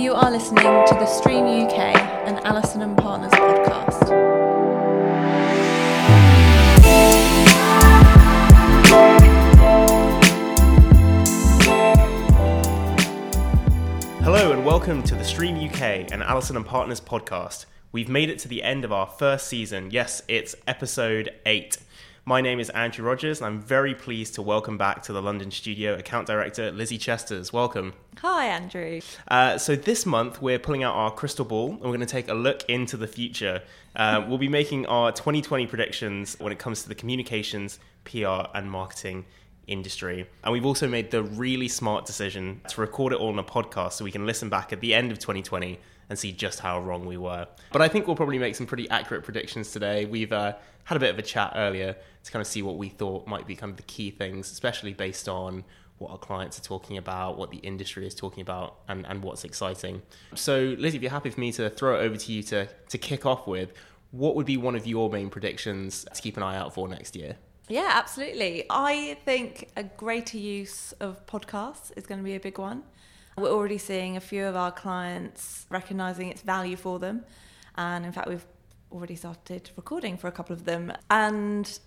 You are listening to the Stream UK and Allison and Partners podcast. Hello and welcome to the Stream UK and Allison and Partners podcast. We've made it to the end of our first season. Yes, it's episode 8. My name is Andrew Rogers and I'm very pleased to welcome back to the London studio account director Lizzy Chesters. Welcome. Hi, Andrew. Uh, so this month we're pulling out our crystal ball and we're going to take a look into the future. Uh, we'll be making our 2020 predictions when it comes to the communications, PR, and marketing industry. And we've also made the really smart decision to record it all on a podcast so we can listen back at the end of 2020 and see just how wrong we were. But I think we'll probably make some pretty accurate predictions today. We've uh, had a bit of a chat earlier to kind of see what we thought might be kind of the key things, especially based on what our clients are talking about, what the industry is talking about, and, and what's exciting. So, Lizzy, if you're happy for me to throw it over to you to, to kick off with, what would be one of your main predictions to keep an eye out for next year? Yeah, absolutely. I think a greater use of podcasts is going to be a big one. We're already seeing a few of our clients recognizing its value for them. And in fact, we've already started recording for a couple of them. And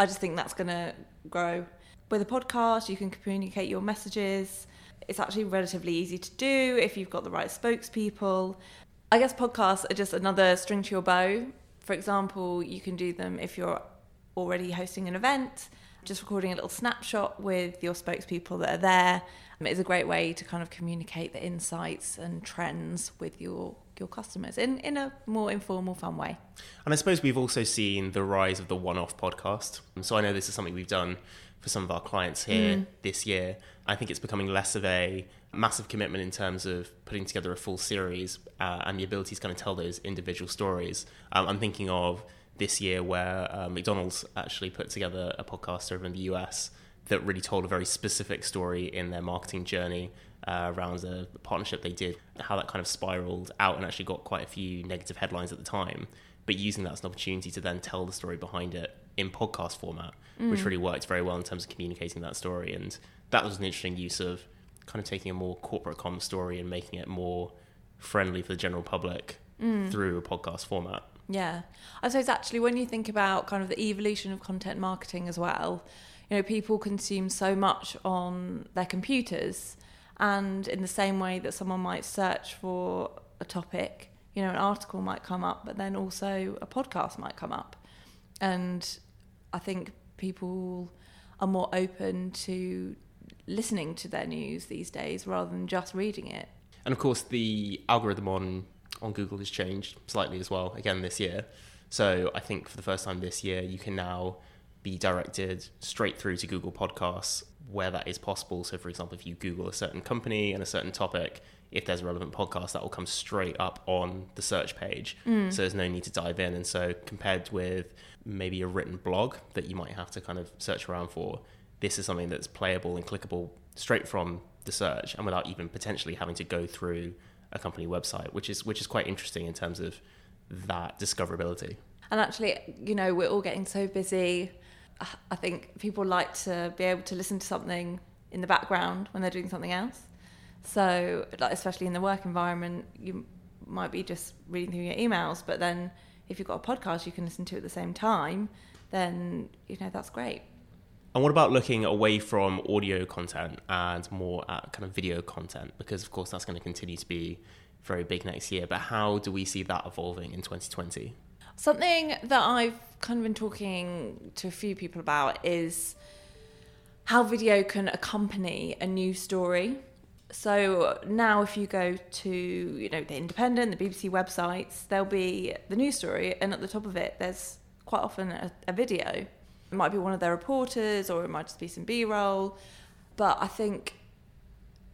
I just think that's going to grow. With a podcast, you can communicate your messages. It's actually relatively easy to do if you've got the right spokespeople. I guess podcasts are just another string to your bow. For example, you can do them if you're already hosting an event, just recording a little snapshot with your spokespeople that are there. Um, It's a great way to kind of communicate the insights and trends with your your customers in, in a more informal, fun way. And I suppose we've also seen the rise of the one off podcast. So I know this is something we've done for some of our clients here this year. I think it's becoming less of a massive commitment in terms of putting together a full series uh, and the ability to kind of tell those individual stories. Um, I'm thinking of this year where uh, McDonald's actually put together a podcast over in the US that really told a very specific story in their marketing journey uh, around the partnership they did, how that kind of spiraled out and actually got quite a few negative headlines at the time. But using that as an opportunity to then tell the story behind it in podcast format, which really worked very well in terms of communicating that story. And that was an interesting use of kind of taking a more corporate com story and making it more friendly for the general public through a podcast format. Yeah. I suppose actually when you think about kind of the evolution of content marketing as well, you know, people consume so much on their computers and in the same way that someone might search for a topic, you know, an article might come up, but then also a podcast might come up. And I think people are more open to listening to their news these days rather than just reading it. And of course, the algorithm on on Google has changed slightly as well again this year. So I think for the first time this year, you can now be directed straight through to Google Podcasts where that is possible. So, for example, if you Google a certain company and a certain topic, if there's a relevant podcast, that will come straight up on the search page. Hmm. So there's no need to dive in. And so, compared with maybe a written blog that you might have to kind of search around for, this is something that's playable and clickable straight from the search and without even potentially having to go through a company website, which is which is quite interesting in terms of that discoverability. And actually, you know, we're all getting so busy. I think people like to be able to listen to something in the background when they're doing something else. So, like, especially in the work environment, you might be just reading through your emails, but then if you've got a podcast you can listen to at the same time, then, you know, that's great. And what about looking away from audio content and more at kind of video content? Because, of course, that's going to continue to be very big next year. But how do we see that evolving in 2020? Something that I've kind of been talking to a few people about is how video can accompany a news story. So now, if you go to you know the Independent, the BBC websites, there'll be the news story, and at the top of it, there's quite often a, a video. It might be one of their reporters, or it might just be some B-roll. But I think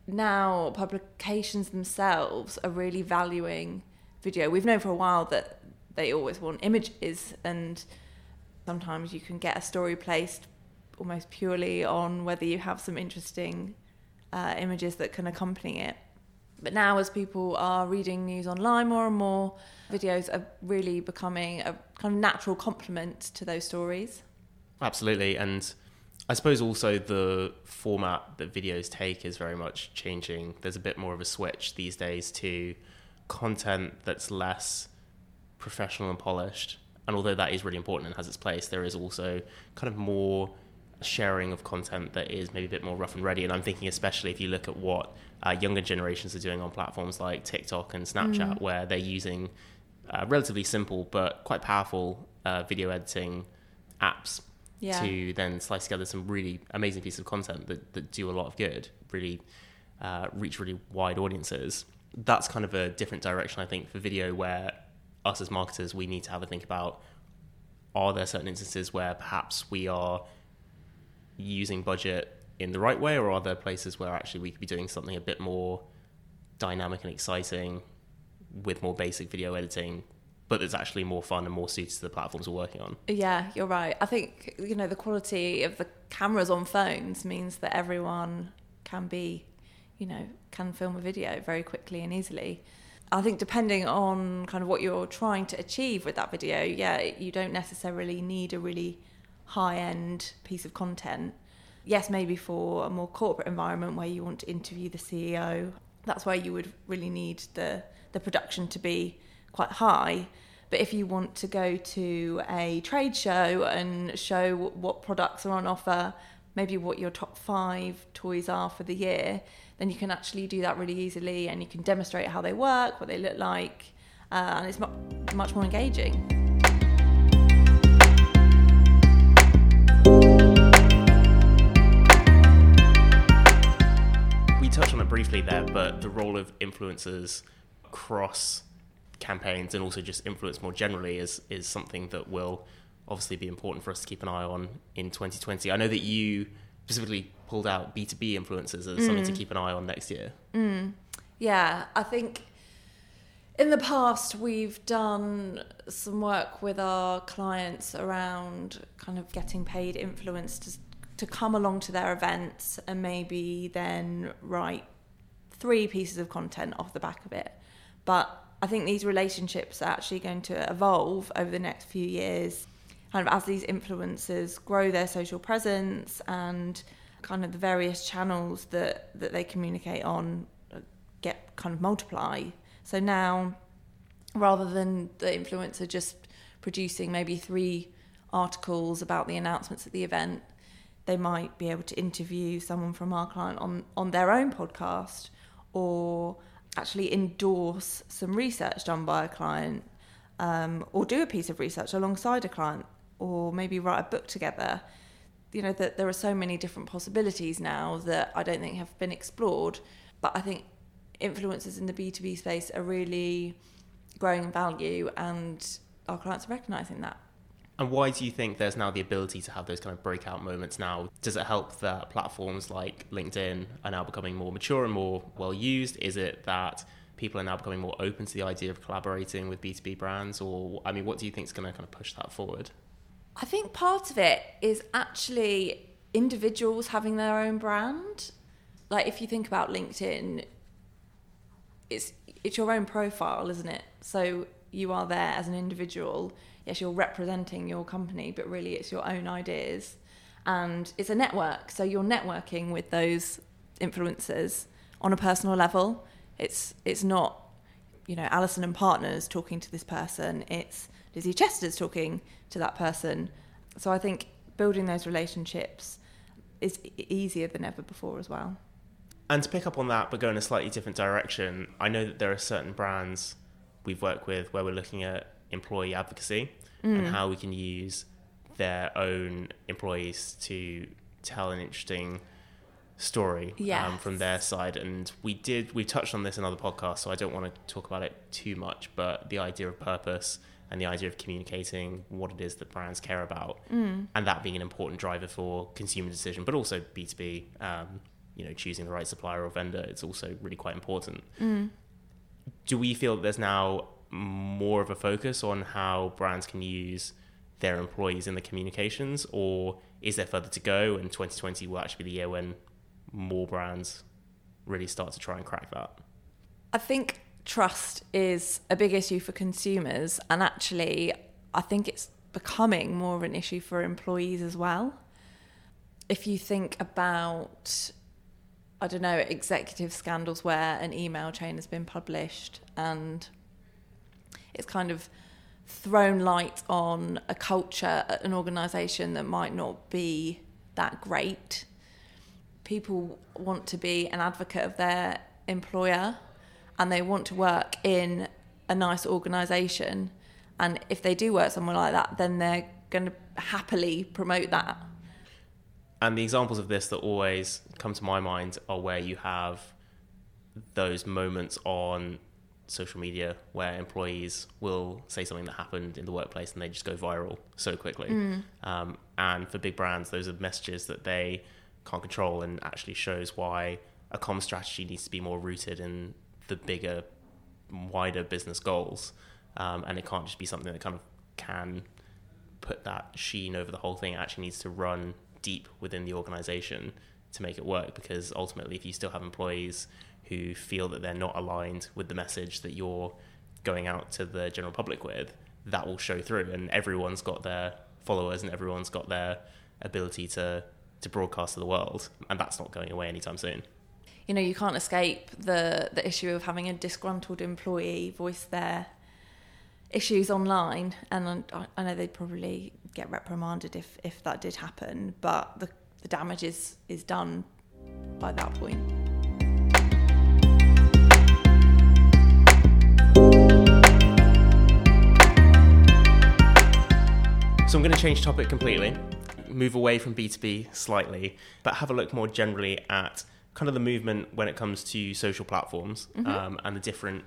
now publications themselves are really valuing video. We've known for a while that they always want images, and sometimes you can get a story placed almost purely on whether you have some interesting uh, images that can accompany it. But now, as people are reading news online more and more, videos are really becoming a kind of natural complement to those stories. Absolutely. And I suppose also the format that videos take is very much changing. There's a bit more of a switch these days to content that's less professional and polished. And although that is really important and has its place, there is also kind of more sharing of content that is maybe a bit more rough and ready. And I'm thinking, especially if you look at what uh, younger generations are doing on platforms like TikTok and Snapchat, mm. where they're using uh, relatively simple but quite powerful uh, video editing apps yeah. to then slice together some really amazing pieces of content that, that do a lot of good, really uh, reach really wide audiences. That's kind of a different direction, I think, for video where us as marketers, we need to have a think about are there certain instances where perhaps we are using budget in the right way, or are there places where actually we could be doing something a bit more dynamic and exciting with more basic video editing but it's actually more fun and more suited to the platforms we're working on. Yeah, you're right. I think you know the quality of the cameras on phones means that everyone can be, you know, can film a video very quickly and easily. I think depending on kind of what you're trying to achieve with that video, yeah, you don't necessarily need a really high-end piece of content. Yes, maybe for a more corporate environment where you want to interview the CEO, that's where you would really need the the production to be quite high. But if you want to go to a trade show and show what products are on offer, maybe what your top five toys are for the year, then you can actually do that really easily and you can demonstrate how they work, what they look like, uh, and it's much more engaging. We touched on it briefly there, but the role of influencers across campaigns and also just influence more generally is is something that will obviously be important for us to keep an eye on in 2020. I know that you specifically pulled out B2B influencers as mm. something to mm. keep an eye on next year. Mm. Yeah, I think in the past we've done some work with our clients around kind of getting paid influencers to come along to their events and maybe then write three pieces of content off the back of it. But I think these relationships are actually going to evolve over the next few years, kind of as these influencers grow their social presence and kind of the various channels that, that they communicate on get kind of multiply. So now, rather than the influencer just producing maybe three articles about the announcements at the event, they might be able to interview someone from our client on, on their own podcast or actually endorse some research done by a client um, or do a piece of research alongside a client or maybe write a book together. You know that there are so many different possibilities now that I don't think have been explored but I think influencers in the B2B space are really growing in value and our clients are recognizing that and why do you think there's now the ability to have those kind of breakout moments now? Does it help that platforms like LinkedIn are now becoming more mature and more well used? Is it that people are now becoming more open to the idea of collaborating with B2B brands? Or, I mean, what do you think is going to kind of push that forward? I think part of it is actually individuals having their own brand. Like, if you think about LinkedIn, it's it's your own profile, isn't it? So you are there as an individual yes, you're representing your company, but really it's your own ideas. And it's a network. So you're networking with those influencers on a personal level. It's it's not, you know, Allison and partners talking to this person. It's Lizzy Chesters talking to that person. So I think building those relationships is easier than ever before as well. And to pick up on that, but go in a slightly different direction, I know that there are certain brands we've worked with where we're looking at employee advocacy mm. and how we can use their own employees to tell an interesting story yes. um, from their side. And we did, we touched on this in other podcasts, so I don't want to talk about it too much, but the idea of purpose and the idea of communicating what it is that brands care about mm. and that being an important driver for consumer decision, but also B2B, um, you know, choosing the right supplier or vendor, it's also really quite important. Mm. Do we feel that there's now more of a focus on how brands can use their employees in the communications, or is there further to go? And 2020 will actually be the year when more brands really start to try and crack that. I think trust is a big issue for consumers, and actually, I think it's becoming more of an issue for employees as well. if you think about I don't know, executive scandals where an email chain has been published and it's kind of thrown light on a culture an organisation that might not be that great. People want to be an advocate of their employer and they want to work in a nice organisation. And if they do work somewhere like that, then they're going to happily promote that. And the examples of this that always come to my mind are where you have those moments on social media where employees will say something that happened in the workplace and they just go viral so quickly. Mm. Um, and for big brands, those are messages that they can't control and actually shows why a common strategy needs to be more rooted in the bigger, wider business goals. Um, and it can't just be something that kind of can put that sheen over the whole thing. It actually needs to run deep within the organization to make it work because ultimately, if you still have employees who feel that they're not aligned with the message that you're going out to the general public with, that will show through. And everyone's got their followers and everyone's got their ability to to broadcast to the world, and that's not going away anytime soon. You know, you can't escape the the issue of having a disgruntled employee voice their issues online, and I, I know they'd probably get reprimanded if if that did happen, but the the damage is is done by that point. So I'm going to change topic completely, move away from B2B slightly, but have a look more generally at kind of the movement when it comes to social platforms mm-hmm. um, and the different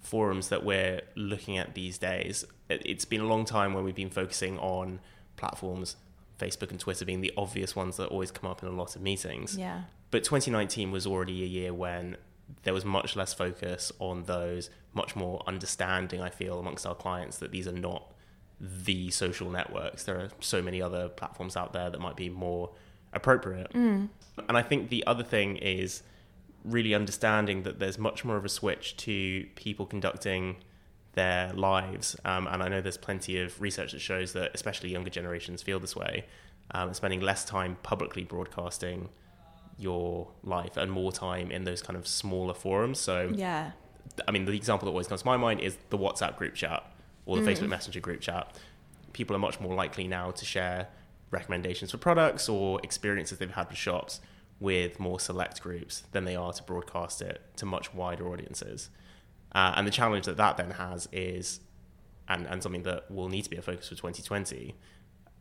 forums that we're looking at these days. It's been a long time when we've been focusing on platforms, Facebook and Twitter being the obvious ones that always come up in a lot of meetings. Yeah. But 2019 was already a year when there was much less focus on those, much more understanding, I feel, amongst our clients that these are not the social networks. There are so many other platforms out there that might be more appropriate. Mm. And I think the other thing is really understanding that there's much more of a switch to people conducting their lives. Um, and I know there's plenty of research that shows that especially younger generations feel this way, um, spending less time publicly broadcasting your life and more time in those kind of smaller forums. So, yeah. I mean, the example that always comes to my mind is the WhatsApp group chat or the mm. Facebook Messenger group chat, people are much more likely now to share recommendations for products or experiences they've had with shops with more select groups than they are to broadcast it to much wider audiences. Uh, and the challenge that that then has is, and, and something that will need to be a focus for 2020,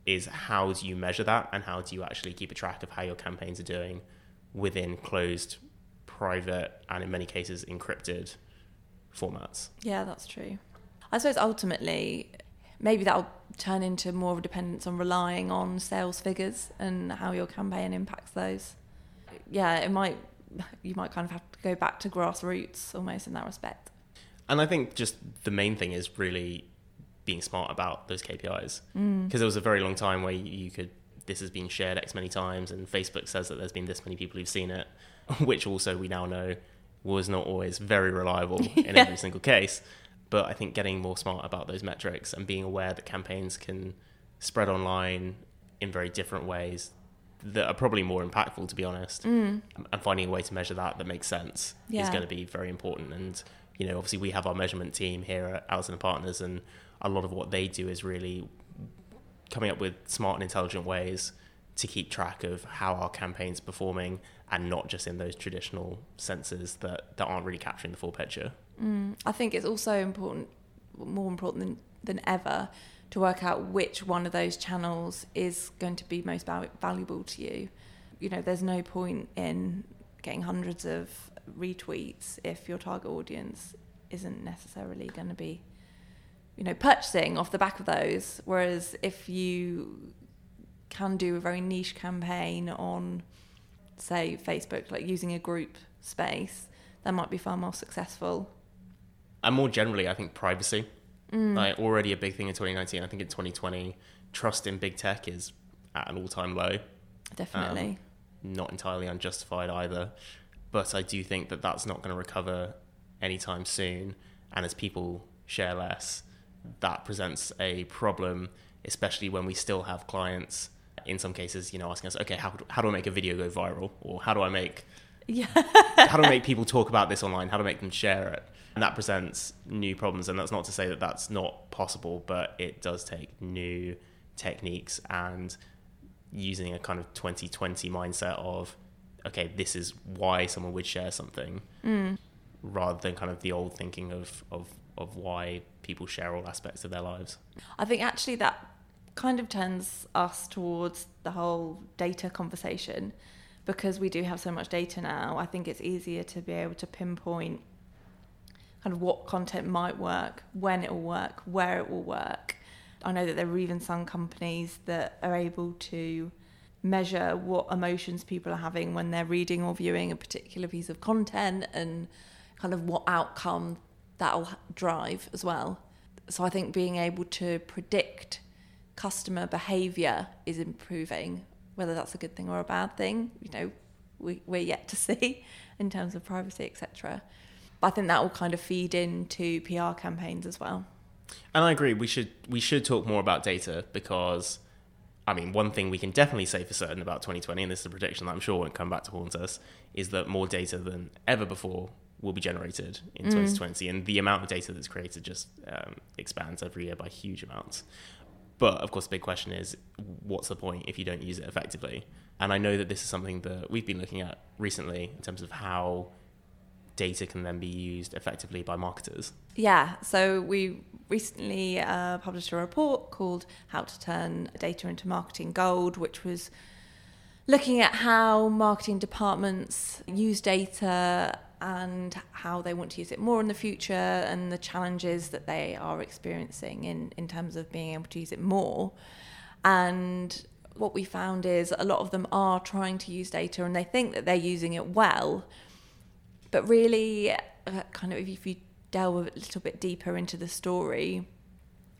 is how do you measure that and how do you actually keep a track of how your campaigns are doing within closed, private, and in many cases encrypted formats? Yeah, that's true. I suppose ultimately, maybe that'll turn into more of a dependence on relying on sales figures and how your campaign impacts those. Yeah, it might. You might kind of have to go back to grassroots almost in that respect. And I think just the main thing is really being smart about those KPIs because mm. there was a very long time where you could this has been shared X many times, and Facebook says that there's been this many people who've seen it, which also we now know was not always very reliable in yeah. every single case. But I think getting more smart about those metrics and being aware that campaigns can spread online in very different ways that are probably more impactful, to be honest, mm. and finding a way to measure that that makes sense yeah. is going to be very important. And you know, obviously, we have our measurement team here at Allison and Partners, and a lot of what they do is really coming up with smart and intelligent ways to keep track of how our campaigns are performing and not just in those traditional senses that, that aren't really capturing the full picture. Mm, I think it's also important, more important than, than ever, to work out which one of those channels is going to be most val- valuable to you. You know, there's no point in getting hundreds of retweets if your target audience isn't necessarily going to be, you know, purchasing off the back of those. Whereas if you can do a very niche campaign on, say, Facebook, like using a group space, that might be far more successful and more generally, I think privacy, mm. like already a big thing in 2019. I think in 2020, trust in big tech is at an all-time low. Definitely. Um, not entirely unjustified either, but I do think that that's not going to recover anytime soon. And as people share less, that presents a problem, especially when we still have clients in some cases, you know, asking us, okay, how, how do I make a video go viral? Or how do I make Yeah. how to make people talk about this online? How to make them share it? And that presents new problems. And that's not to say that that's not possible, but it does take new techniques and using a kind of 2020 mindset of, okay, this is why someone would share something, mm. rather than kind of the old thinking of, of, of why people share all aspects of their lives. I think actually that kind of turns us towards the whole data conversation because we do have so much data now. I think it's easier to be able to pinpoint kind of what content might work, when it will work, where it will work. I know that there are even some companies that are able to measure what emotions people are having when they're reading or viewing a particular piece of content and kind of what outcome that'll drive as well. So I think being able to predict customer behavior is improving. Whether that's a good thing or a bad thing, you know, we, we're yet to see in terms of privacy, etc. But I think that will kind of feed into PR campaigns as well. And I agree. We should we should talk more about data because, I mean, one thing we can definitely say for certain about 2020, and this is a prediction that I'm sure won't come back to haunt us, is that more data than ever before will be generated in 2020, and the amount of data that's created just um, expands every year by huge amounts. But of course, the big question is, what's the point if you don't use it effectively? And I know that this is something that we've been looking at recently in terms of how data can then be used effectively by marketers. Yeah, so we recently uh, published a report called How to Turn Data into Marketing Gold, which was looking at how marketing departments use data and how they want to use it more in the future and the challenges that they are experiencing in, in terms of being able to use it more. And what we found is a lot of them are trying to use data and they think that they're using it well. But really, uh, kind of, if you delve a little bit deeper into the story,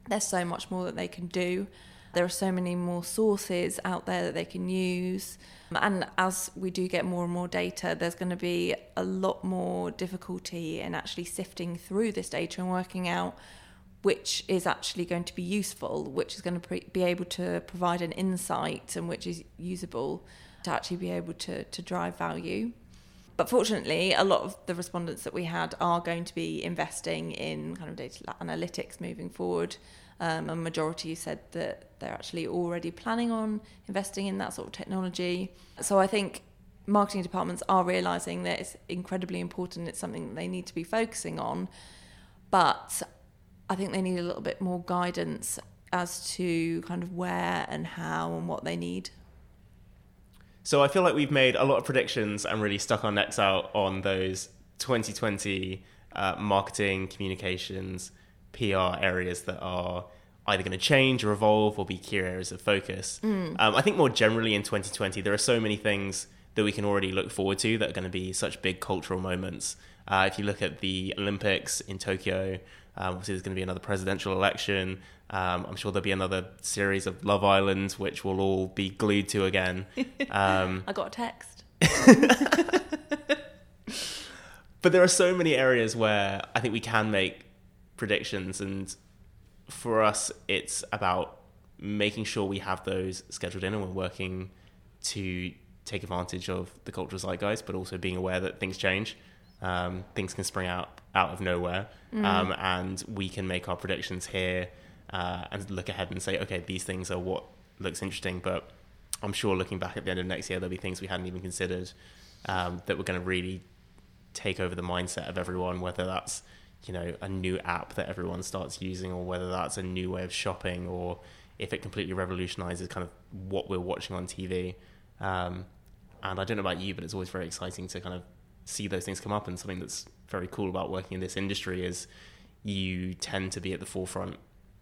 there's so much more that they can do. There are so many more sources out there that they can use. And as we do get more and more data, there's going to be a lot more difficulty in actually sifting through this data and working out which is actually going to be useful, which is going to pre- be able to provide an insight and which is usable to actually be able to, to drive value. But fortunately, a lot of the respondents that we had are going to be investing in kind of data analytics moving forward. Um, a majority said that they're actually already planning on investing in that sort of technology. So I think marketing departments are realizing that it's incredibly important. It's something that they need to be focusing on. But I think they need a little bit more guidance as to kind of where and how and what they need. So I feel like we've made a lot of predictions and really stuck our necks out on those 2020 uh, marketing, communications, PR areas that are either going to change or evolve or be key areas of focus. Um, I think more generally in 2020, there are so many things that we can already look forward to that are going to be such big cultural moments. Uh, if you look at the Olympics in Tokyo, um, obviously there's going to be another presidential election. Um, I'm sure there'll be another series of Love Island, which we'll all be glued to again. Um, I got a text. but there are so many areas where I think we can make predictions, and for us, it's about making sure we have those scheduled in and we're working to take advantage of the cultural zeitgeist, but also being aware that things change. Um, things can spring out out of nowhere, um, and we can make our predictions here uh, and look ahead and say, okay, these things are what looks interesting. But I'm sure looking back at the end of next year, there'll be things we hadn't even considered um, that were going to really take over the mindset of everyone, whether that's you know a new app that everyone starts using, or whether that's a new way of shopping, or if it completely revolutionizes kind of what we're watching on TV. Um, and I don't know about you, but it's always very exciting to kind of see those things come up. And something that's very cool about working in this industry is you tend to be at the forefront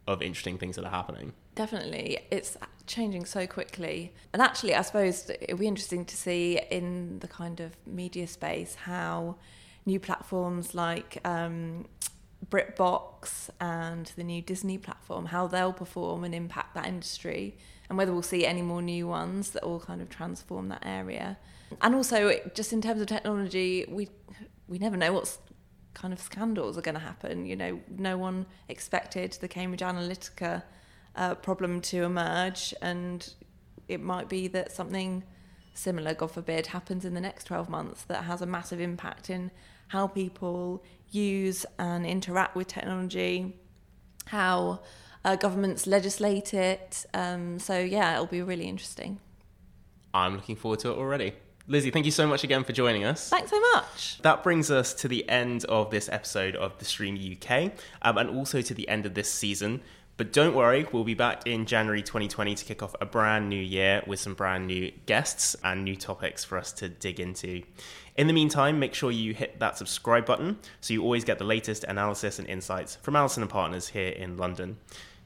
of interesting things that are happening. Definitely. It's changing so quickly. And actually, I suppose it'll be interesting to see in the kind of media space how new platforms like um, BritBox and the new Disney platform, how they'll perform and impact that industry, and whether we'll see any more new ones that will kind of transform that area. And also, just in terms of technology, we we never know what's kind of scandals are going to happen. You know, no one expected the Cambridge Analytica uh, problem to emerge, and it might be that something similar, God forbid, happens in the next 12 months that has a massive impact in how people use and interact with technology, how uh, governments legislate it. Um, so, yeah, it'll be really interesting. I'm looking forward to it already. Lizzy, thank you so much again for joining us. Thanks so much. That brings us to the end of this episode of The Stream UK um, and also to the end of this season. But don't worry, we'll be back in January 2020 to kick off a brand new year with some brand new guests and new topics for us to dig into. In the meantime, make sure you hit that subscribe button so you always get the latest analysis and insights from Allison and Partners here in London.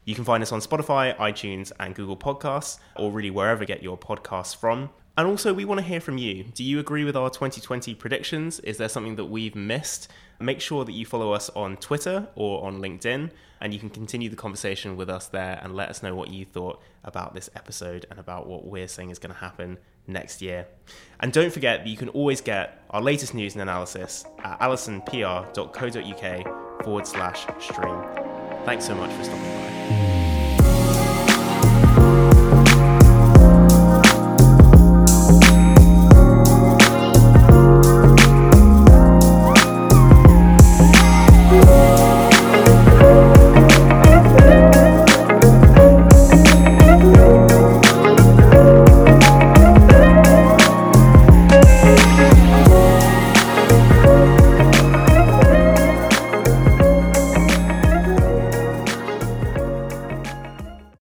You can find us on Spotify, iTunes, and Google Podcasts, or really wherever you get your podcasts from. And also, we want to hear from you. Do you agree with our 2020 predictions? Is there something that we've missed? Make sure that you follow us on Twitter or on LinkedIn, and you can continue the conversation with us there and let us know what you thought about this episode and about what we're saying is going to happen next year. And don't forget that you can always get our latest news and analysis at allisonpr.co.uk forward slash stream. Thanks so much for stopping by.